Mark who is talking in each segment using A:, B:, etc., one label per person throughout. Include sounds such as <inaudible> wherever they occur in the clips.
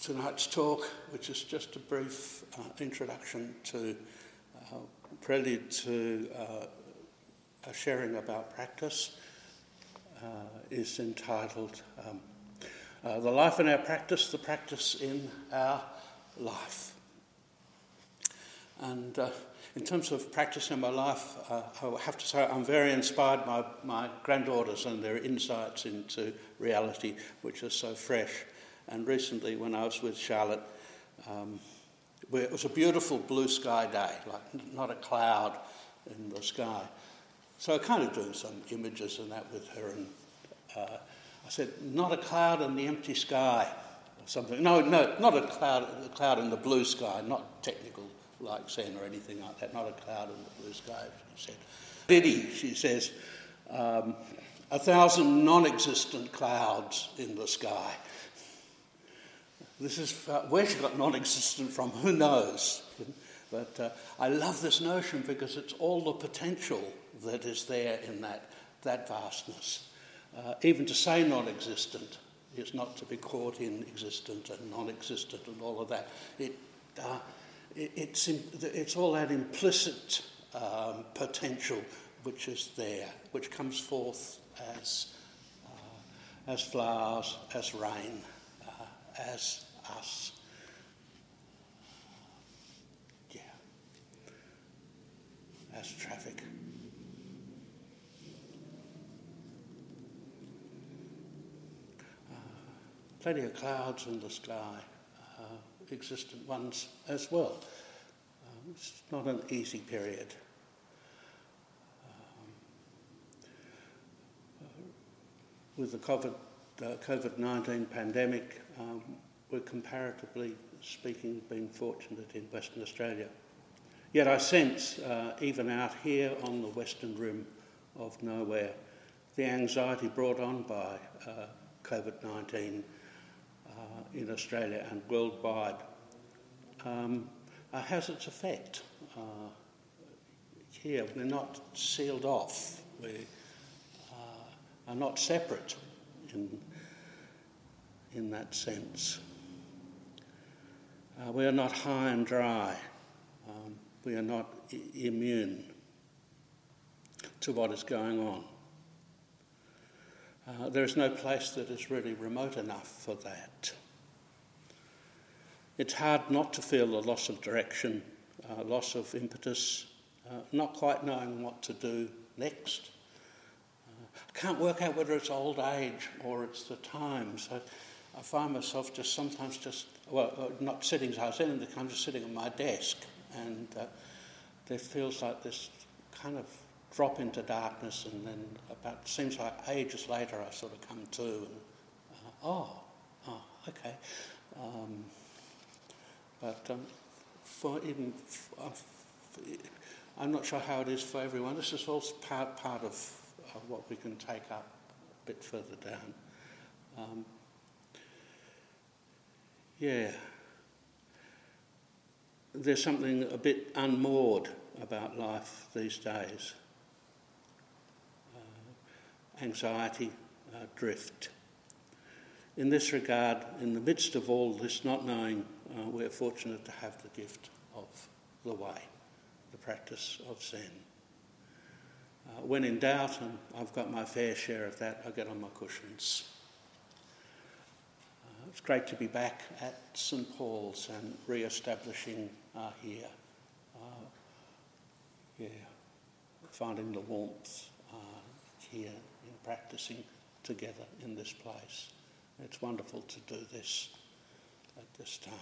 A: tonight's talk, which is just a brief uh, introduction to uh, prelude to uh, a sharing about practice, uh, is entitled um, uh, The Life in Our Practice, the Practice in Our Life. And uh, in terms of practice in my life, I have to say I'm very inspired by my granddaughters and their insights into reality, which is so fresh. And recently, when I was with Charlotte, um, it was a beautiful blue sky day, like not a cloud in the sky. So I kind of doing some images and that with her, and uh, I said, "Not a cloud in the empty sky." or Something. No, no, not a cloud, a cloud in the blue sky, not technical like Zen or anything like that, not a cloud in the blue sky, she said. Biddy, she says, um, a thousand non existent clouds in the sky. This is where she got non existent from, who knows? <laughs> But uh, I love this notion because it's all the potential that is there in that, that vastness. Uh, even to say non existent is not to be caught in existent and non existent and all of that. It, uh, it's, it's all that implicit um, potential which is there, which comes forth as, uh, as flowers, as rain, uh, as us. Yeah. As traffic. Uh, plenty of clouds in the sky existent ones as well. Um, it's not an easy period. Um, uh, with the COVID, uh, COVID-19 pandemic, um, we're comparatively speaking been fortunate in Western Australia. Yet I sense, uh, even out here on the western rim of nowhere, the anxiety brought on by uh, COVID 19 uh, in Australia and worldwide um, has its effect. Uh, here, we're not sealed off, we uh, are not separate in, in that sense. Uh, we are not high and dry. Um, we are not I- immune to what is going on. Uh, there is no place that is really remote enough for that. It's hard not to feel a loss of direction, uh, loss of impetus, uh, not quite knowing what to do next. Uh, I can't work out whether it's old age or it's the times. I, I find myself just sometimes just, well, uh, not sitting as I was in, I'm just sitting at my desk, and uh, there feels like this kind of drop into darkness, and then about seems like ages later I sort of come to, and uh, oh, oh, okay. Um, but um, for even, uh, I'm not sure how it is for everyone. This is also part part of what we can take up a bit further down. Um, yeah. There's something a bit unmoored about life these days anxiety, uh, drift. In this regard, in the midst of all this not knowing, uh, we're fortunate to have the gift of the way, the practice of Zen. Uh, when in doubt, and I've got my fair share of that, I get on my cushions. Uh, great to be back at St Paul's and re establishing uh, here. Uh, yeah, finding the warmth here in practicing together in this place. It's wonderful to do this at this time.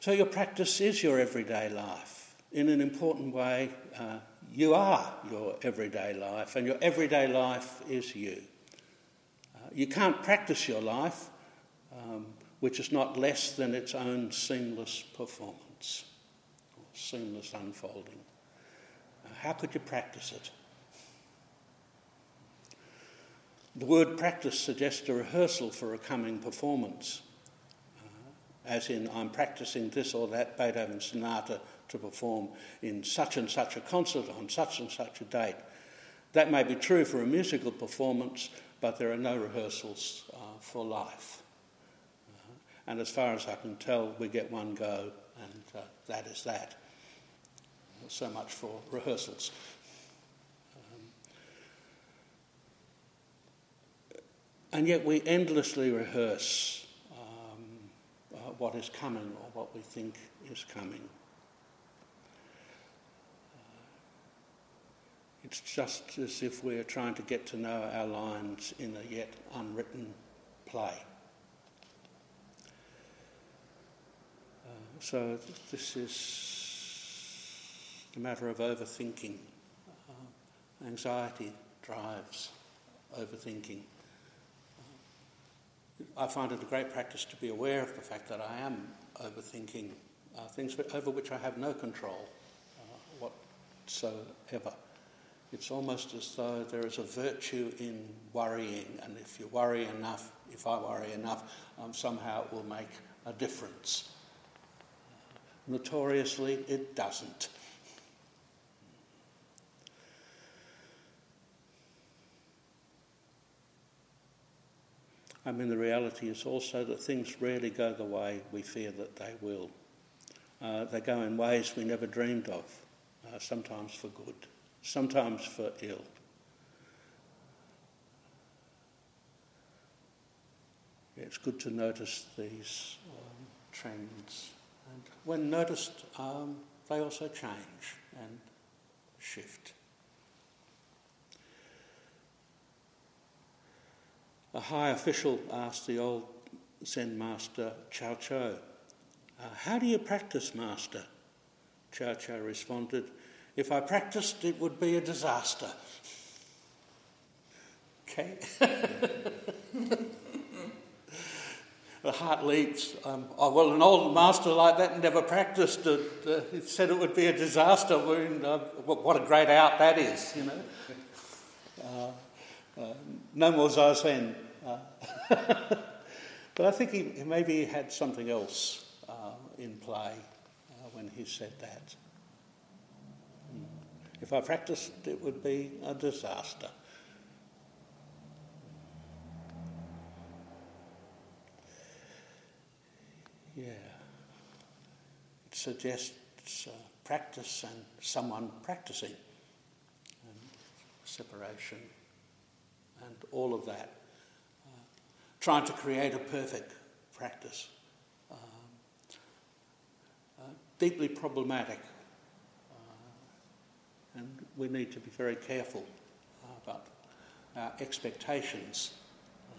A: So, your practice is your everyday life. In an important way, uh, you are your everyday life, and your everyday life is you. Uh, you can't practice your life, um, which is not less than its own seamless performance, or seamless unfolding. How could you practice it? The word practice suggests a rehearsal for a coming performance, uh, as in, I'm practicing this or that Beethoven sonata to perform in such and such a concert on such and such a date. That may be true for a musical performance, but there are no rehearsals uh, for life. Uh, and as far as I can tell, we get one go, and uh, that is that. So much for rehearsals. Um, and yet we endlessly rehearse um, uh, what is coming or what we think is coming. It's just as if we're trying to get to know our lines in a yet unwritten play. Uh, so this is the matter of overthinking. Uh, anxiety drives overthinking. Uh, I find it a great practice to be aware of the fact that I am overthinking uh, things over which I have no control uh, whatsoever. It's almost as though there is a virtue in worrying, and if you worry enough, if I worry enough, um, somehow it will make a difference. Notoriously, it doesn't. I mean, the reality is also that things rarely go the way we fear that they will. Uh, they go in ways we never dreamed of, uh, sometimes for good sometimes for ill. It's good to notice these um, trends. And when noticed, um, they also change and shift. A high official asked the old Zen master Chao-chou, uh, How do you practice, master? Chao-chou responded, if I practiced, it would be a disaster. Okay? <laughs> the heart leaps. Um, oh, well, an old master like that never practiced it. Uh, he said it would be a disaster. uh, what a great out that is, you know. Uh, uh no more zazen. Uh, <laughs> but I think he, maybe he had something else uh, in play when he said that. If I practiced, it would be a disaster. Yeah. It suggests uh, practice and someone practicing, and separation, and all of that. Uh, trying to create a perfect practice. Um, uh, deeply problematic and we need to be very careful uh, about our expectations. Uh,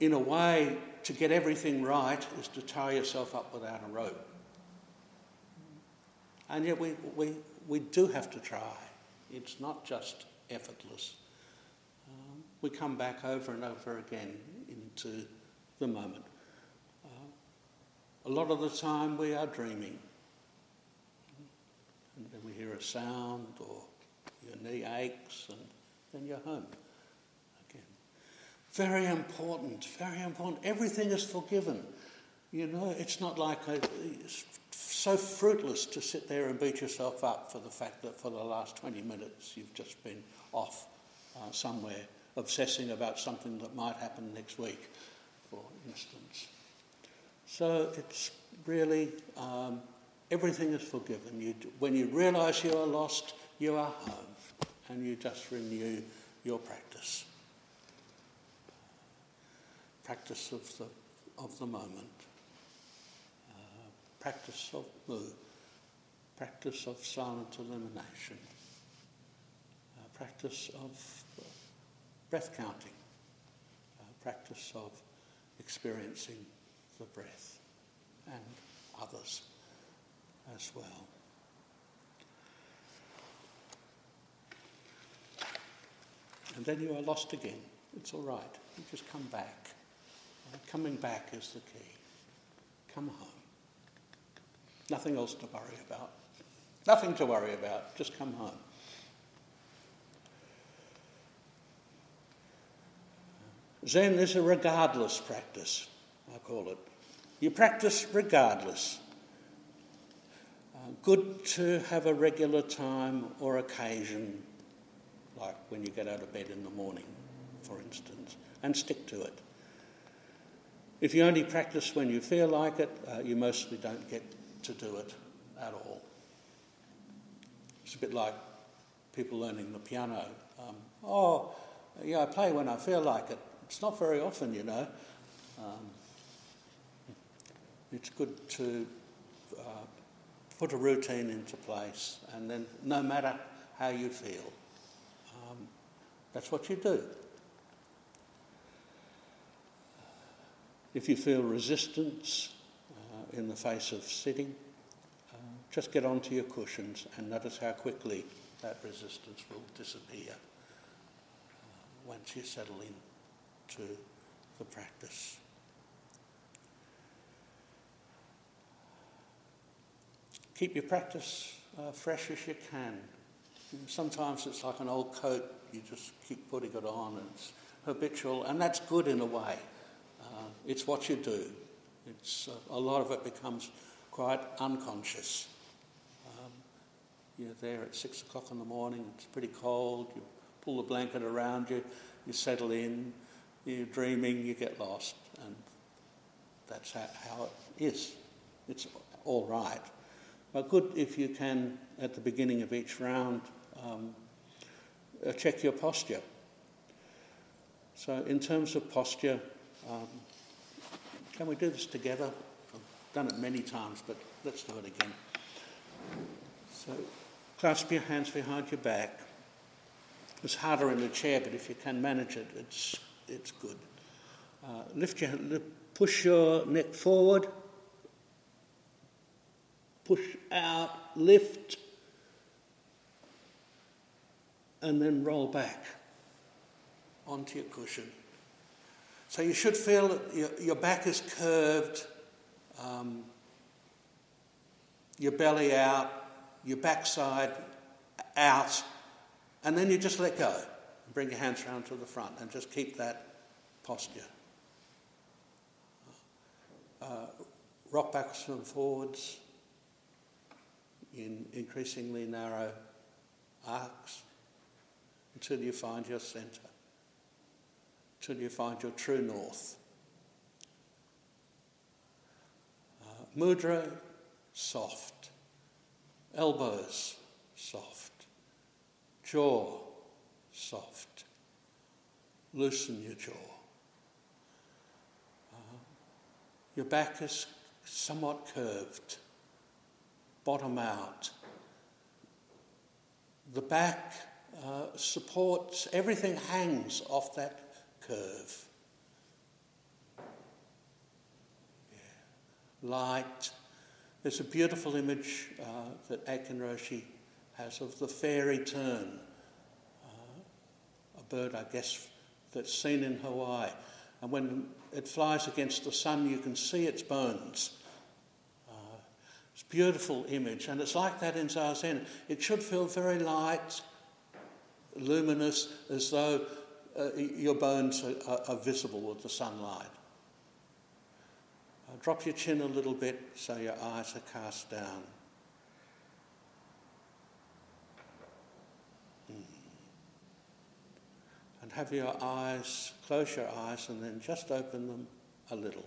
A: in a way, to get everything right is to tie yourself up without a rope. And yet, we, we, we do have to try. It's not just effortless. Um, we come back over and over again into the moment. Uh, a lot of the time, we are dreaming and then we hear a sound or your knee aches and then you're home again. Very important, very important. Everything is forgiven. You know, it's not like a, it's so fruitless to sit there and beat yourself up for the fact that for the last 20 minutes you've just been off uh, somewhere obsessing about something that might happen next week, for instance. So it's really um, Everything is forgiven. You, when you realize you are lost, you are home, and you just renew your practice. Practice of the, of the moment, uh, practice of mood, practice of silent illumination, uh, practice of breath counting, uh, practice of experiencing the breath and others as well. And then you are lost again. It's all right. You just come back. Coming back is the key. Come home. Nothing else to worry about. Nothing to worry about. Just come home. Zen is a regardless practice, I call it. You practice regardless good to have a regular time or occasion, like when you get out of bed in the morning, for instance, and stick to it. If you only practice when you feel like it, uh, you mostly don't get to do it at all. It's a bit like people learning the piano. Um, oh, yeah, I play when I feel like it. It's not very often, you know. Um, it's good to uh, put a routine into place, and then no matter how you feel, um, that's what you do. If you feel resistance uh, in the face of sitting, uh, just get onto your cushions and notice how quickly that resistance will disappear uh, once you settle in to the practice. Keep your practice uh, fresh as you can. Sometimes it's like an old coat, you just keep putting it on, it's habitual, and that's good in a way. Uh, it's what you do. It's, uh, a lot of it becomes quite unconscious. Um, you're there at six o'clock in the morning, it's pretty cold, you pull the blanket around you, you settle in, you're dreaming, you get lost, and that's how, how it is. It's all right. But good if you can, at the beginning of each round, um, uh, check your posture. So, in terms of posture, um, can we do this together? I've done it many times, but let's do it again. So, clasp your hands behind your back. It's harder in the chair, but if you can manage it, it's, it's good. Uh, lift your, push your neck forward push out, lift, and then roll back onto your cushion. So you should feel that your, your back is curved, um, your belly out, your backside out, and then you just let go. And Bring your hands round to the front and just keep that posture. Uh, rock backwards and forwards in increasingly narrow arcs until you find your centre, until you find your true north. Uh, mudra, soft. Elbows, soft. Jaw, soft. Loosen your jaw. Uh, your back is somewhat curved bottom out. The back uh, supports, everything hangs off that curve. Yeah. Light. There's a beautiful image uh, that Aitken Roshi has of the fairy tern, uh, a bird, I guess, that's seen in Hawaii. And when it flies against the sun, you can see its bones. It's beautiful image, and it's like that in Zazen. It should feel very light, luminous, as though uh, your bones are, are, visible with the sunlight. Uh, drop your chin a little bit so your eyes are cast down. Hmm. And have your eyes, close your eyes, and then just open them a little,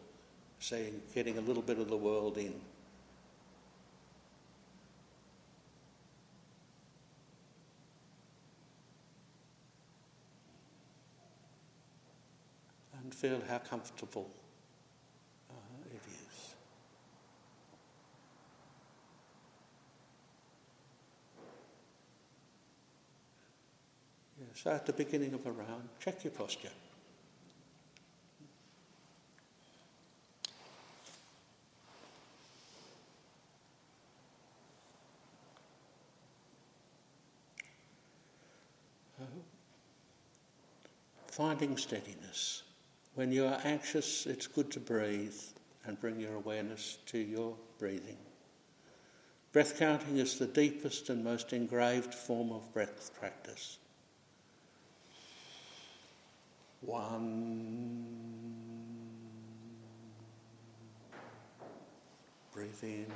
A: saying, getting a little bit of the world in. and feel how comfortable uh, it is. Yeah, so at the beginning of a round, check your posture. Uh, finding steadiness. When you are anxious, it's good to breathe and bring your awareness to your breathing. Breath counting is the deepest and most engraved form of breath practice. One. Breathe in.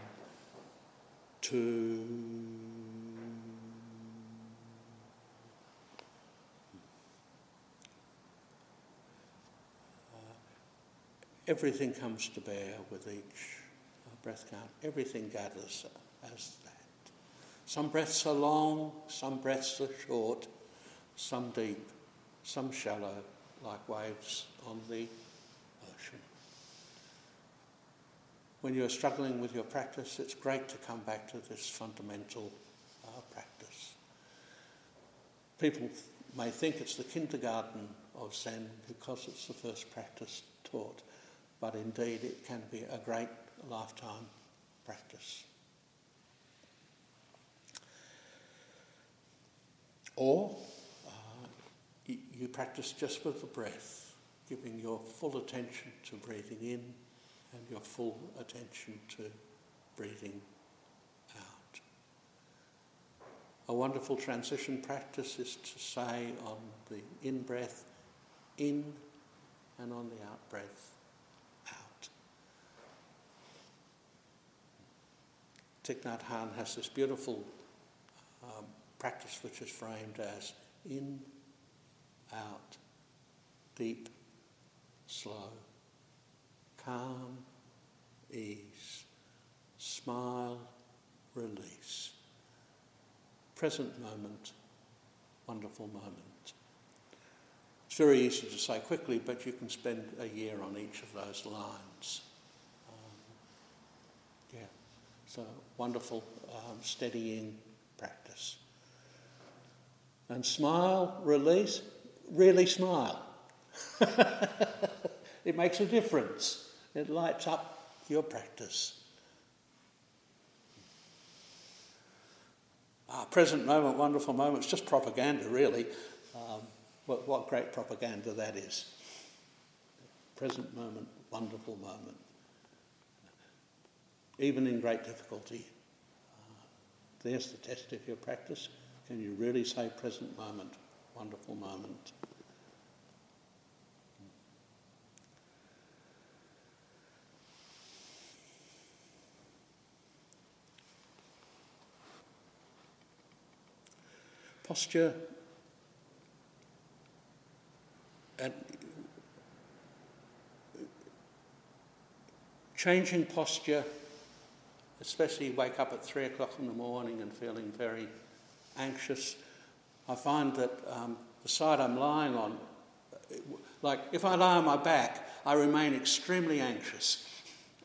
A: Two. Everything comes to bear with each breath count. Everything gathers as that. Some breaths are long, some breaths are short, some deep, some shallow, like waves on the ocean. When you're struggling with your practice, it's great to come back to this fundamental uh, practice. People may think it's the kindergarten of Zen because it's the first practice taught, but indeed it can be a great lifetime practice. Or uh, you, practice just with the breath, giving your full attention to breathing in and your full attention to breathing out. A wonderful transition practice is to say on the in breath, in, and on the out breath, out. Thich Nhat Hanh has this beautiful um, practice which is framed as in, out, deep, slow, calm, ease, smile, release. Present moment, wonderful moment. It's very easy to say quickly, but you can spend a year on each of those lines. Um, yeah, so wonderful um, steadying practice. And smile, release, really smile. <laughs> it makes a difference. It lights up your practice. Ah, present moment, wonderful moment. It's just propaganda, really. Um, what, what great propaganda that is. Present moment, wonderful moment. Even in great difficulty. Uh, there's the test of your practice. Can you really say present moment, wonderful moment? Posture and changing posture, especially wake up at three o'clock in the morning and feeling very anxious. I find that um, the side I'm lying on, like if I lie on my back, I remain extremely anxious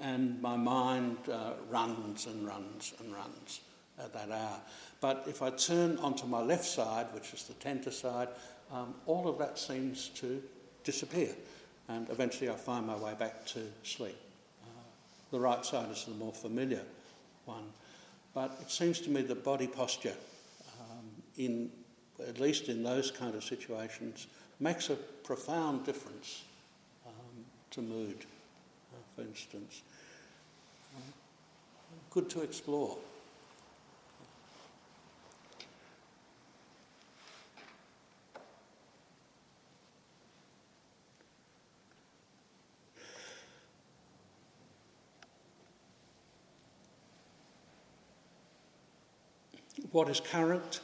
A: and my mind uh, runs and runs and runs at that hour. But if I turn onto my left side, which is the tenta side, um, all of that seems to disappear. And eventually I find my way back to sleep. Uh, the right side is the more familiar one. But it seems to me that body posture in at least in those kind of situations, makes a profound difference um, to mood, uh, for instance. Uh, good to explore. What is current?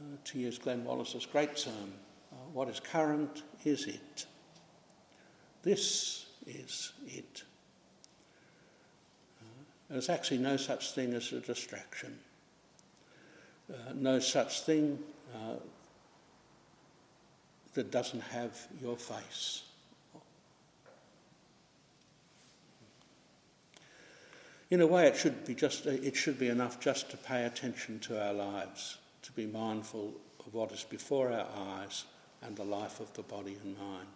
A: uh, to use Glenn Wallace's great term, uh, what is current is it. This is it. Uh, there's actually no such thing as a distraction. Uh, no such thing uh, that doesn't have your face. In a way, it should be just it should be enough just to pay attention to our lives to be mindful of what is before our eyes and the life of the body and mind.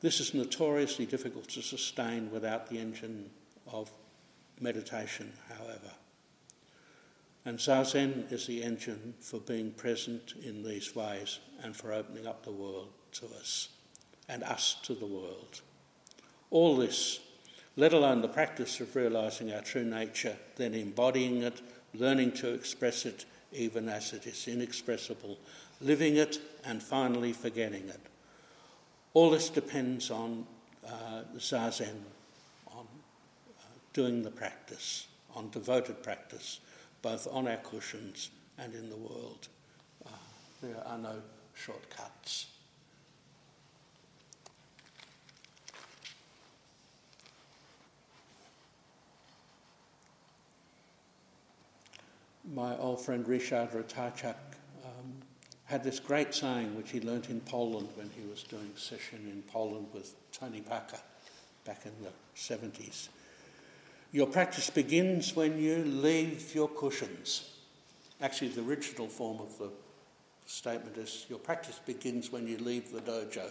A: This is notoriously difficult to sustain without the engine of meditation, however. And Zazen is the engine for being present in these ways and for opening up the world to us and us to the world. All this, let alone the practice of realizing our true nature, then embodying it learning to express it even as it is inexpressible, living it, and finally forgetting it. All this depends on uh, zazen, on uh, doing the practice, on devoted practice, both on our cushions and in the world. Uh, there are no shortcuts. My old friend Richard Ratajczak um, had this great saying which he learnt in Poland when he was doing sesshin in Poland with Toni Packer back in the 70s. Your practice begins when you leave your cushions. Actually, the original form of the statement is your practice begins when you leave the dojo.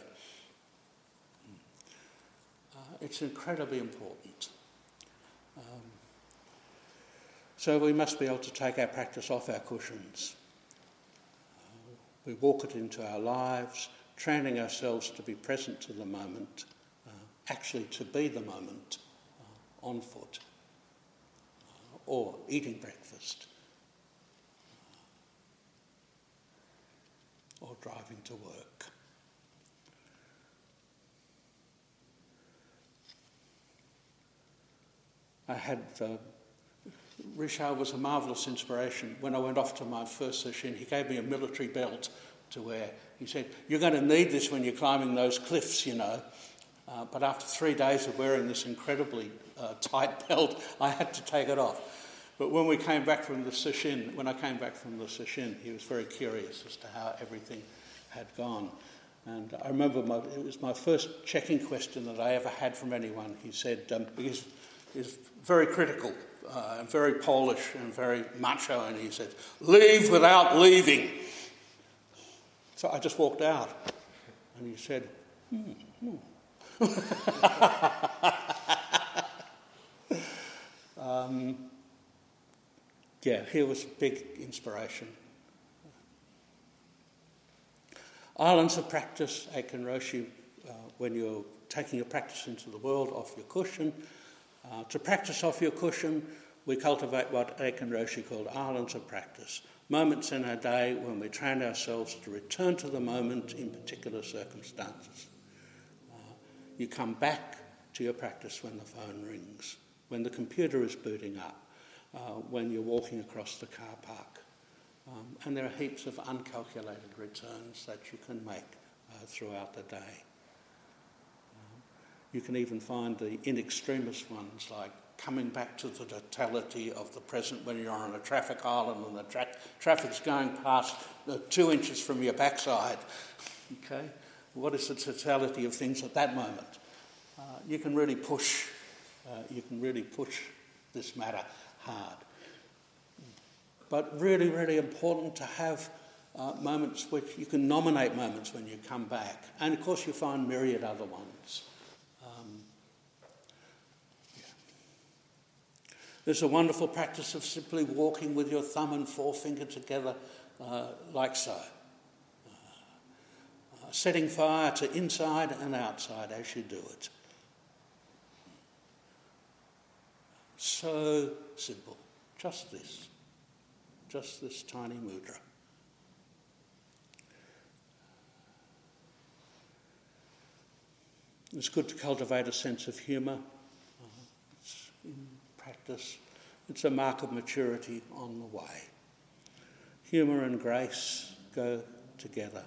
A: Uh, it's incredibly important. Um, so we must be able to take our practice off our cushions. We walk it into our lives, training ourselves to be present to the moment, uh, actually to be the moment uh, on foot uh, or eating breakfast uh, or driving to work. I had uh, Richard was a marvellous inspiration. When I went off to my first sesshin, he gave me a military belt to wear. He said, You're going to need this when you're climbing those cliffs, you know. Uh, but after three days of wearing this incredibly uh, tight <laughs> belt, I had to take it off. But when we came back from the sesshin, when I came back from the sesshin, he was very curious as to how everything had gone. And I remember my, it was my first checking question that I ever had from anyone. He said, um, because he's very critical uh, and very Polish and very macho, and he said, Leave without leaving. So I just walked out, and he said, hmm, hmm. <laughs> um, yeah, he was a big inspiration. Islands of practice, Aitken Roshi, uh, when you're taking your practice into the world off your cushion, uh, to practice off your cushion, we cultivate what Aitken Roshi called islands of practice, moments in our day when we train ourselves to return to the moment in particular circumstances. Uh, you come back to your practice when the phone rings, when the computer is booting up, uh, when you're walking across the car park. Um, and there are heaps of uncalculated returns that you can make uh, throughout the day. You can even find the in extremis ones like coming back to the totality of the present when you're on a traffic island and the tra- traffic's going past uh, two inches from your backside. <laughs> Okay? What is the totality of things at that moment? Uh, you can really push, uh, you can really push this matter hard. But really, really important to have uh, moments which you can nominate moments when you come back. And of course, you find myriad other ones. There's a wonderful practice of simply walking with your thumb and forefinger together, uh, like so. Uh, uh, setting fire to inside and outside as you do it. So simple. Just this. Just this tiny mudra. It's good to cultivate a sense of humour practice. It's a mark of maturity on the way. Humour and grace go together.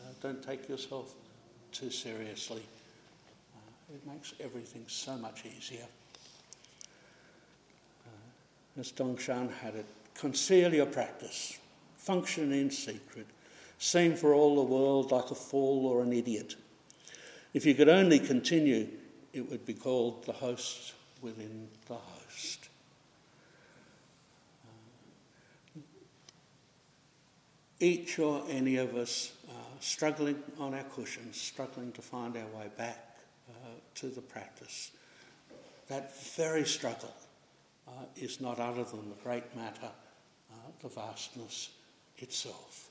A: Uh, don't take yourself too seriously. Uh, it makes everything so much easier. Uh, as Dongshan had it, conceal your practice, function in secret, seem for all the world like a fool or an idiot. If you could only continue it would be called the host within the host. Uh, each or any of us uh, struggling on our cushions, struggling to find our way back uh, to the practice. That very struggle uh, is not other than the great matter, uh, the vastness itself.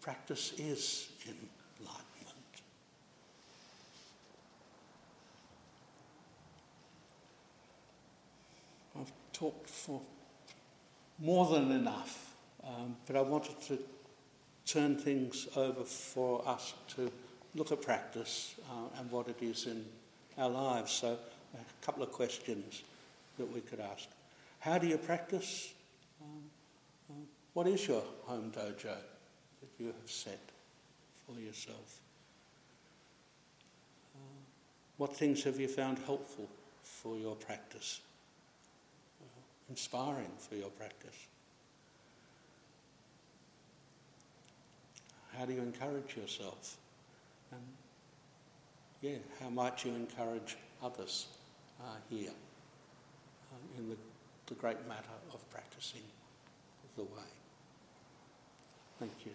A: Practice is in life. Talked for more than enough, um, but I wanted to turn things over for us to look at practice uh, and what it is in our lives. So, a couple of questions that we could ask. How do you practice? Um, uh, what is your home dojo that you have set for yourself? Uh, what things have you found helpful for your practice? Inspiring for your practice. How do you encourage yourself? And yeah, how might you encourage others uh, here uh, in the, the great matter of practicing the way? Thank you.